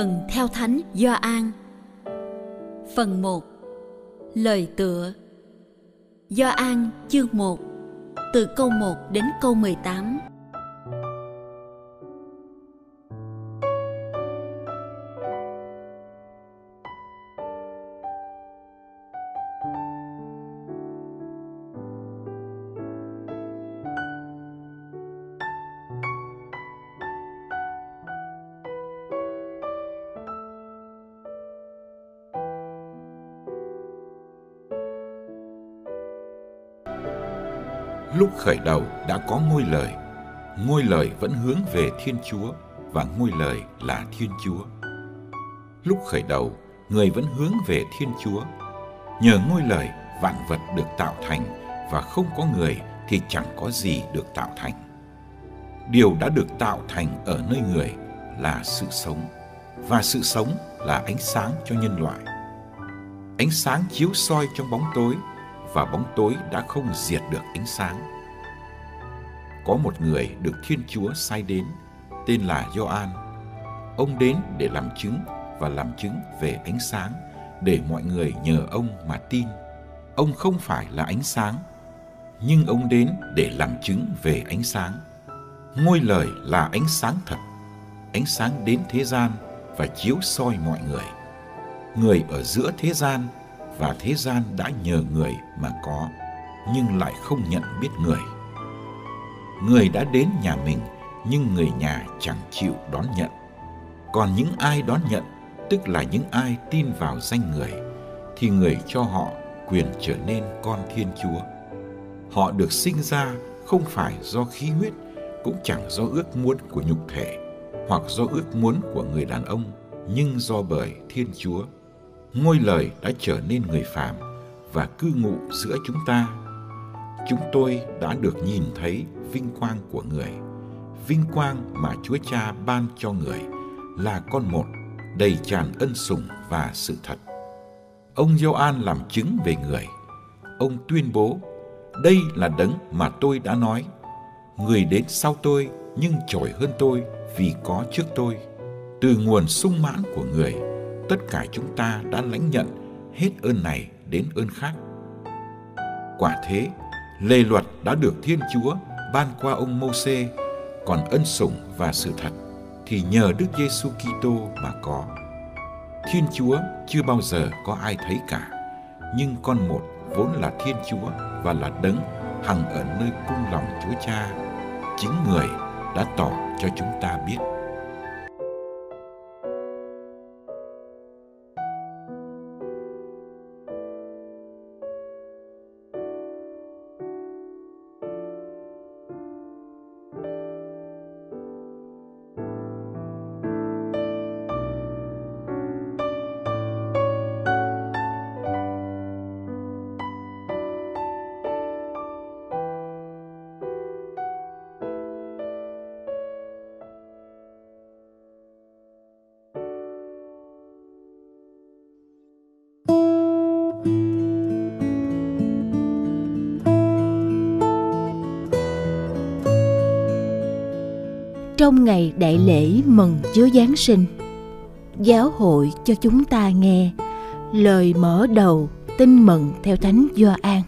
Mừng theo Thánh Gioan. Phần 1. Lời tựa. Gioan chương 1, từ câu 1 đến câu 18. Lúc khởi đầu đã có ngôi lời. Ngôi lời vẫn hướng về thiên chúa và ngôi lời là thiên chúa. Lúc khởi đầu, người vẫn hướng về thiên chúa. Nhờ ngôi lời, vạn vật được tạo thành và không có người thì chẳng có gì được tạo thành. Điều đã được tạo thành ở nơi người là sự sống, và sự sống là ánh sáng cho nhân loại. Ánh sáng chiếu soi trong bóng tối và bóng tối đã không diệt được ánh sáng. Có một người được Thiên Chúa sai đến, tên là Gioan. Ông đến để làm chứng và làm chứng về ánh sáng, để mọi người nhờ ông mà tin. Ông không phải là ánh sáng, nhưng ông đến để làm chứng về ánh sáng. Ngôi lời là ánh sáng thật, ánh sáng đến thế gian và chiếu soi mọi người. Người ở giữa thế gian và thế gian đã nhờ người mà có, nhưng lại không nhận biết người. Người đã đến nhà mình, nhưng người nhà chẳng chịu đón nhận. Còn những ai đón nhận, tức là những ai tin vào danh người, thì người cho họ quyền trở nên con thiên chúa. Họ được sinh ra không phải do khí huyết, cũng chẳng do ước muốn của nhục thể, hoặc do ước muốn của người đàn ông, nhưng do bởi thiên chúa ngôi lời đã trở nên người phàm và cư ngụ giữa chúng ta. Chúng tôi đã được nhìn thấy vinh quang của người. Vinh quang mà chúa cha ban cho người là con một đầy tràn ân sủng và sự thật. Ông Gioan làm chứng về người. Ông tuyên bố, đây là đấng mà tôi đã nói, người đến sau tôi nhưng trội hơn tôi vì có trước tôi. Từ nguồn sung mãn của người tất cả chúng ta đã lãnh nhận hết ơn này đến ơn khác. Quả thế, lề luật đã được Thiên Chúa ban qua ông Môsê, còn ân sủng và sự thật thì nhờ Đức Giêsu Kitô mà có. Thiên Chúa chưa bao giờ có ai thấy cả, nhưng con một vốn là Thiên Chúa và là đấng hằng ở nơi cung lòng Chúa Cha, chính người đã tỏ cho chúng ta biết. Trong ngày đại lễ mừng Chúa Giáng sinh. Giáo hội cho chúng ta nghe lời mở đầu tin mừng theo Thánh Gioan.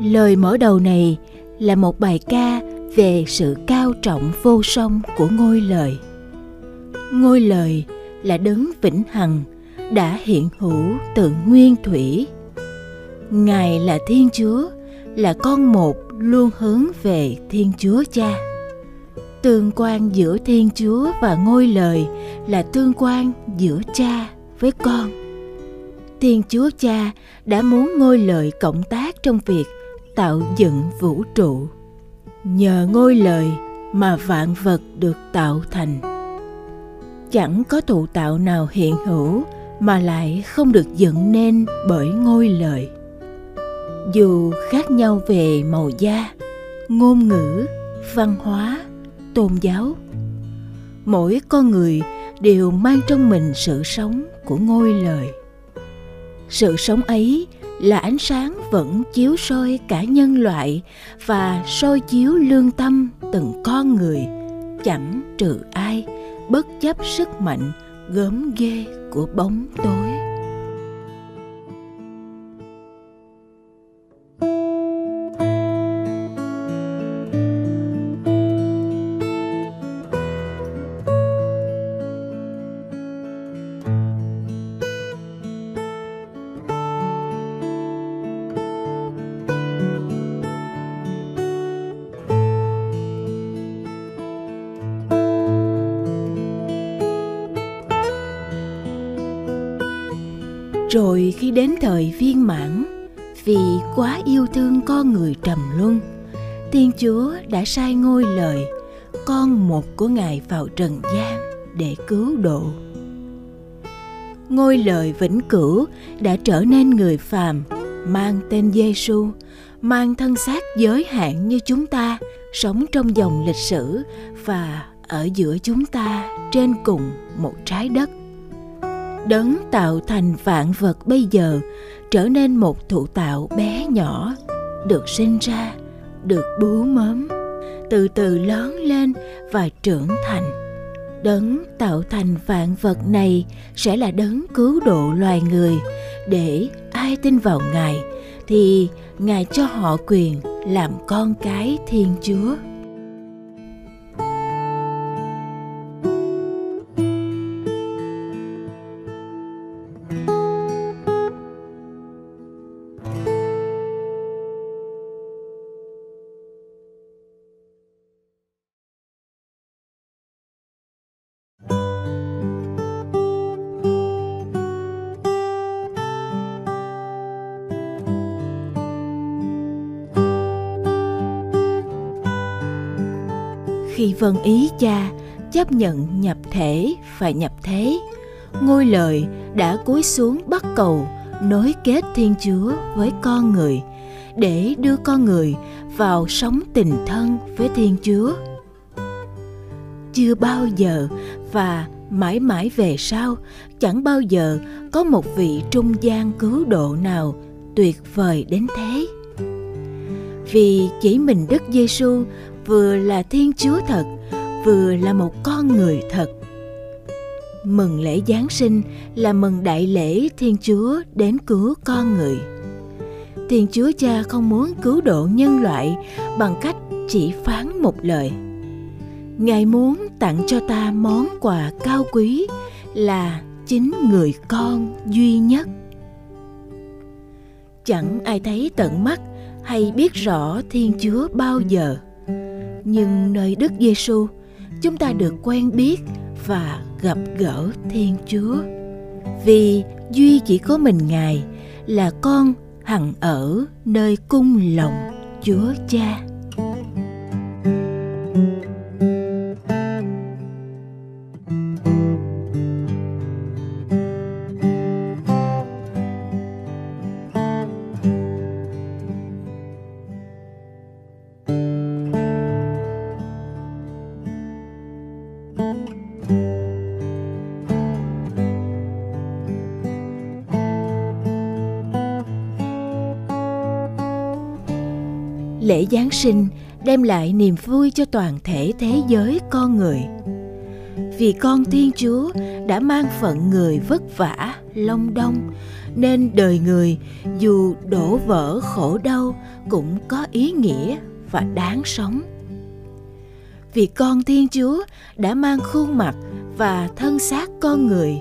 Lời mở đầu này là một bài ca về sự cao trọng vô song của ngôi lời. Ngôi lời là đấng vĩnh hằng đã hiện hữu từ nguyên thủy. Ngài là Thiên Chúa, là con một luôn hướng về Thiên Chúa Cha. Tương quan giữa Thiên Chúa và ngôi lời là tương quan giữa cha với con. Thiên Chúa Cha đã muốn ngôi lời cộng tác trong việc tạo dựng vũ trụ. Nhờ ngôi lời mà vạn vật được tạo thành. Chẳng có thụ tạo nào hiện hữu mà lại không được dựng nên bởi ngôi lời. Dù khác nhau về màu da, ngôn ngữ, văn hóa, tôn giáo, mỗi con người đều mang trong mình sự sống của ngôi lời. Sự sống ấy là ánh sáng vẫn chiếu soi cả nhân loại và soi chiếu lương tâm từng con người chẳng trừ ai bất chấp sức mạnh gớm ghê của bóng tối. Rồi khi đến thời viên mãn, vì quá yêu thương con người trầm luân thiên chúa đã sai ngôi lời con một của ngài vào trần gian để cứu độ. Ngôi lời vĩnh cửu đã trở nên người phàm, mang tên giêsu mang thân xác giới hạn như chúng ta, sống trong dòng lịch sử và ở giữa chúng ta trên cùng một trái đất đấng tạo thành vạn vật bây giờ trở nên một thụ tạo bé nhỏ, được sinh ra, được bú mớm, từ từ lớn lên và trưởng thành. Đấng tạo thành vạn vật này sẽ là đấng cứu độ loài người để ai tin vào ngài thì ngài cho họ quyền làm con cái thiên chúa. Khi vâng ý cha chấp nhận nhập thể và nhập thế. Ngôi lời đã cúi xuống bắt cầu, nối kết thiên chúa với con người, để đưa con người vào sống tình thân với thiên chúa. Chưa bao giờ và mãi mãi về sau, chẳng bao giờ có một vị trung gian cứu độ nào tuyệt vời đến thế. Vì chỉ mình đức giêsu vừa là thiên chúa thật, vừa là một con người thật. Mừng lễ giáng sinh là mừng đại lễ thiên chúa đến cứu con người. Thiên chúa cha không muốn cứu độ nhân loại bằng cách chỉ phán một lời. Ngài muốn tặng cho ta món quà cao quý là chính người con duy nhất. Chẳng ai thấy tận mắt hay biết rõ thiên chúa bao giờ nhưng nơi Đức Giêsu, chúng ta được quen biết và gặp gỡ Thiên Chúa. Vì duy chỉ có mình Ngài là con hằng ở nơi cung lòng Chúa Cha. Lễ Giáng sinh đem lại niềm vui cho toàn thể thế giới con người. Vì con thiên chúa đã mang phận người vất vả, long đong, nên đời người dù đổ vỡ khổ đau cũng có ý nghĩa và đáng sống. Vì con thiên chúa đã mang khuôn mặt và thân xác con người,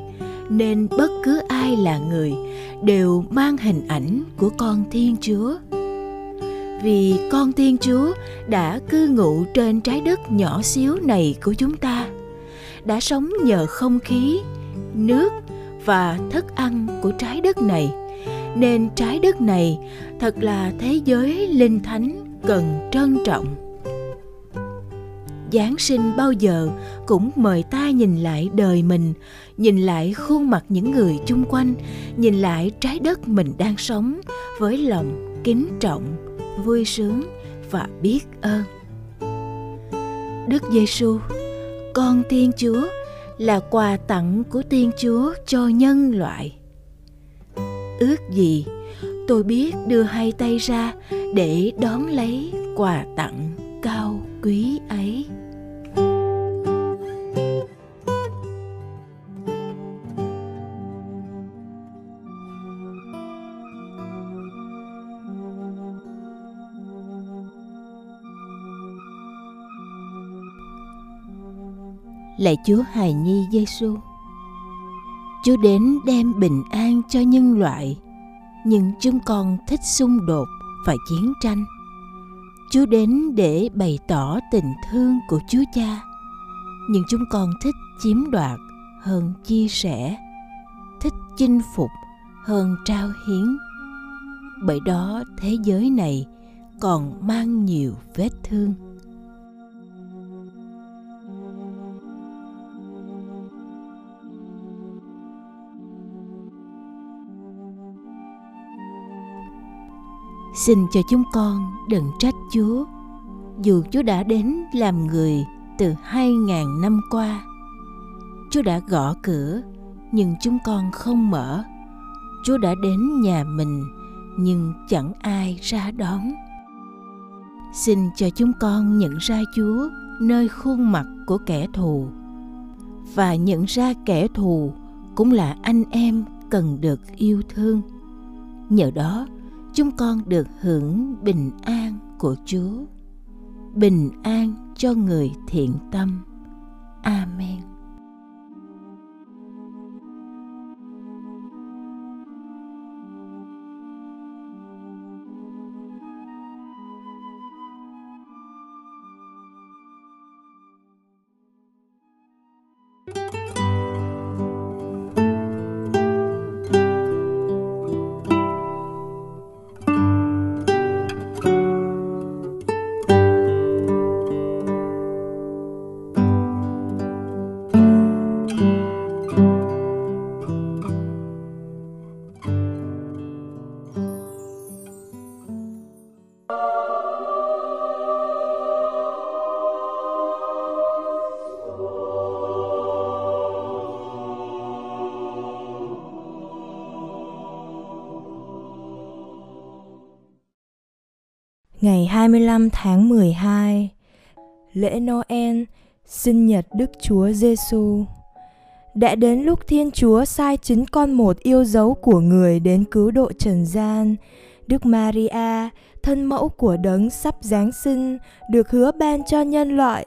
nên bất cứ ai là người đều mang hình ảnh của con thiên chúa vì con thiên chúa đã cư ngụ trên trái đất nhỏ xíu này của chúng ta, đã sống nhờ không khí, nước và thức ăn của trái đất này. Nên trái đất này thật là thế giới linh thánh cần trân trọng. Giáng sinh bao giờ cũng mời ta nhìn lại đời mình, nhìn lại khuôn mặt những người chung quanh, nhìn lại trái đất mình đang sống với lòng kính trọng vui sướng và biết ơn. Đức giêsu con thiên chúa, là quà tặng của thiên chúa cho nhân loại. Ước gì tôi biết đưa hai tay ra để đón lấy quà tặng cao quý ấy. Lạy Chúa hài nhi Giêsu. Chúa đến đem bình an cho nhân loại, nhưng chúng con thích xung đột và chiến tranh. Chúa đến để bày tỏ tình thương của Chúa Cha, nhưng chúng con thích chiếm đoạt hơn chia sẻ, thích chinh phục hơn trao hiến. Bởi đó thế giới này còn mang nhiều vết thương. Xin cho chúng con đừng trách Chúa dù Chúa đã đến làm người từ hai ngàn năm qua. Chúa đã gõ cửa nhưng chúng con không mở. Chúa đã đến nhà mình nhưng chẳng ai ra đón. Xin cho chúng con nhận ra Chúa nơi khuôn mặt của kẻ thù và nhận ra kẻ thù cũng là anh em cần được yêu thương. Nhờ đó, chúng con được hưởng bình an của Chúa. Bình an cho người thiện tâm. Amen. 25 tháng 12, lễ Noel, sinh nhật Đức Chúa Giêsu. Đã đến lúc Thiên Chúa sai chính con một yêu dấu của người đến cứu độ trần gian. Đức Maria, thân mẫu của đấng sắp Giáng sinh, được hứa ban cho nhân loại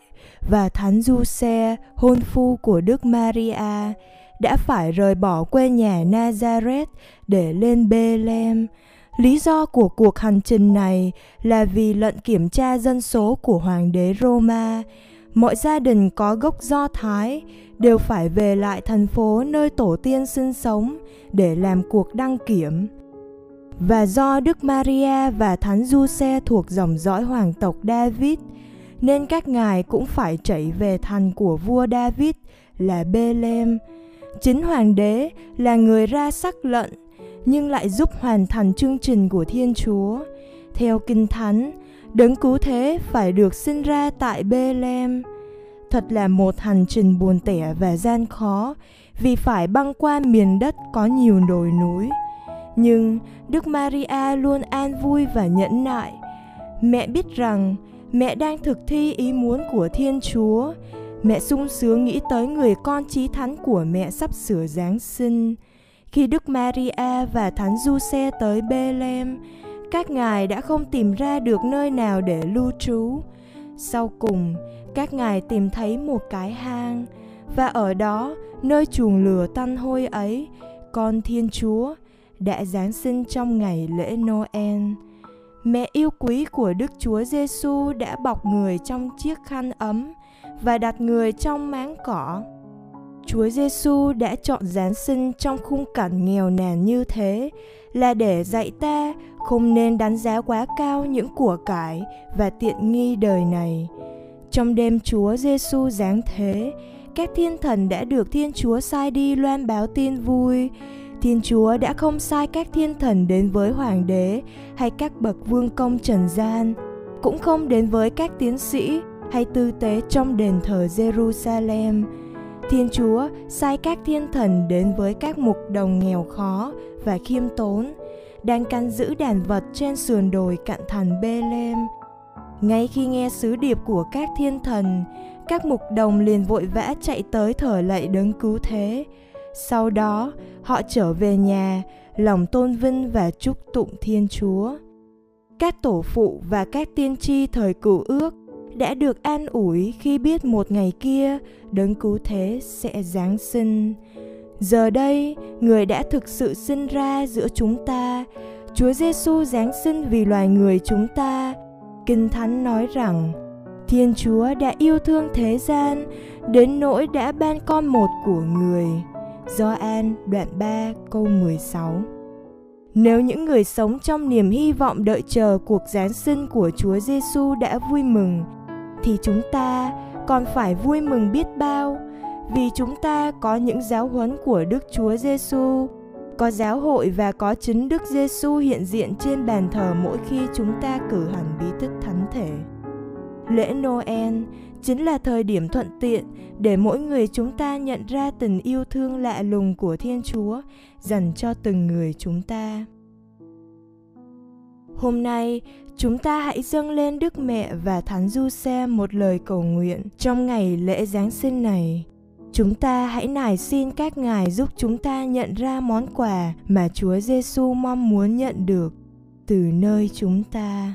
và Thánh Du-xe, hôn phu của Đức Maria, đã phải rời bỏ quê nhà Nazareth để lên Bethlehem Lý do của cuộc hành trình này là vì lệnh kiểm tra dân số của hoàng đế Roma. Mọi gia đình có gốc Do Thái đều phải về lại thành phố nơi tổ tiên sinh sống để làm cuộc đăng kiểm. Và do Đức Maria và Thánh Giuse thuộc dòng dõi hoàng tộc David, nên các ngài cũng phải chạy về thành của vua David là Bethlehem. Chính hoàng đế là người ra sắc lệnh nhưng lại giúp hoàn thành chương trình của Thiên Chúa. Theo Kinh Thánh, đấng cứu thế phải được sinh ra tại Bethlehem. Thật là một hành trình buồn tẻ và gian khó vì phải băng qua miền đất có nhiều đồi núi. Nhưng Đức Maria luôn an vui và nhẫn nại. Mẹ biết rằng Mẹ đang thực thi ý muốn của Thiên Chúa. Mẹ sung sướng nghĩ tới người con chí thánh của mẹ sắp sửa Giáng sinh. Khi Đức Maria và Thánh Giuse tới Bethlehem, các ngài đã không tìm ra được nơi nào để lưu trú. Sau cùng, các ngài tìm thấy một cái hang và ở đó, nơi chuồng lửa tan hôi ấy, con Thiên Chúa đã giáng sinh trong ngày lễ Noel. Mẹ yêu quý của Đức Chúa Giêsu đã bọc người trong chiếc khăn ấm và đặt người trong máng cỏ. Chúa Giêsu đã chọn Giáng sinh trong khung cảnh nghèo nàn như thế là để dạy ta không nên đánh giá quá cao những của cải và tiện nghi đời này. Trong đêm Chúa Giêsu giáng thế, các thiên thần đã được Thiên Chúa sai đi loan báo tin vui. Thiên Chúa đã không sai các thiên thần đến với hoàng đế hay các bậc vương công trần gian, cũng không đến với các tiến sĩ hay tư tế trong đền thờ Jerusalem. Thiên Chúa sai các thiên thần đến với các mục đồng nghèo khó và khiêm tốn, đang canh giữ đàn vật trên sườn đồi cạnh thành Bethlehem. Ngay khi nghe sứ điệp của các thiên thần, các mục đồng liền vội vã chạy tới thở lạy đấng cứu thế. Sau đó, họ trở về nhà, lòng tôn vinh và chúc tụng Thiên Chúa. Các tổ phụ và các tiên tri thời cựu ước đã được an ủi khi biết một ngày kia đấng cứu thế sẽ giáng sinh. Giờ đây, người đã thực sự sinh ra giữa chúng ta. Chúa Giêsu giáng sinh vì loài người chúng ta. Kinh Thánh nói rằng, Thiên Chúa đã yêu thương thế gian đến nỗi đã ban con một của người. Gioan đoạn 3 câu 16 Nếu những người sống trong niềm hy vọng đợi chờ cuộc Giáng sinh của Chúa Giêsu đã vui mừng, thì chúng ta còn phải vui mừng biết bao vì chúng ta có những giáo huấn của Đức Chúa Giêsu, có giáo hội và có chính Đức Giêsu hiện diện trên bàn thờ mỗi khi chúng ta cử hành bí tích thánh thể. Lễ Noel chính là thời điểm thuận tiện để mỗi người chúng ta nhận ra tình yêu thương lạ lùng của Thiên Chúa dành cho từng người chúng ta. Hôm nay, chúng ta hãy dâng lên Đức Mẹ và Thánh Du Xe một lời cầu nguyện trong ngày lễ Giáng sinh này. Chúng ta hãy nài xin các ngài giúp chúng ta nhận ra món quà mà Chúa Giêsu mong muốn nhận được từ nơi chúng ta.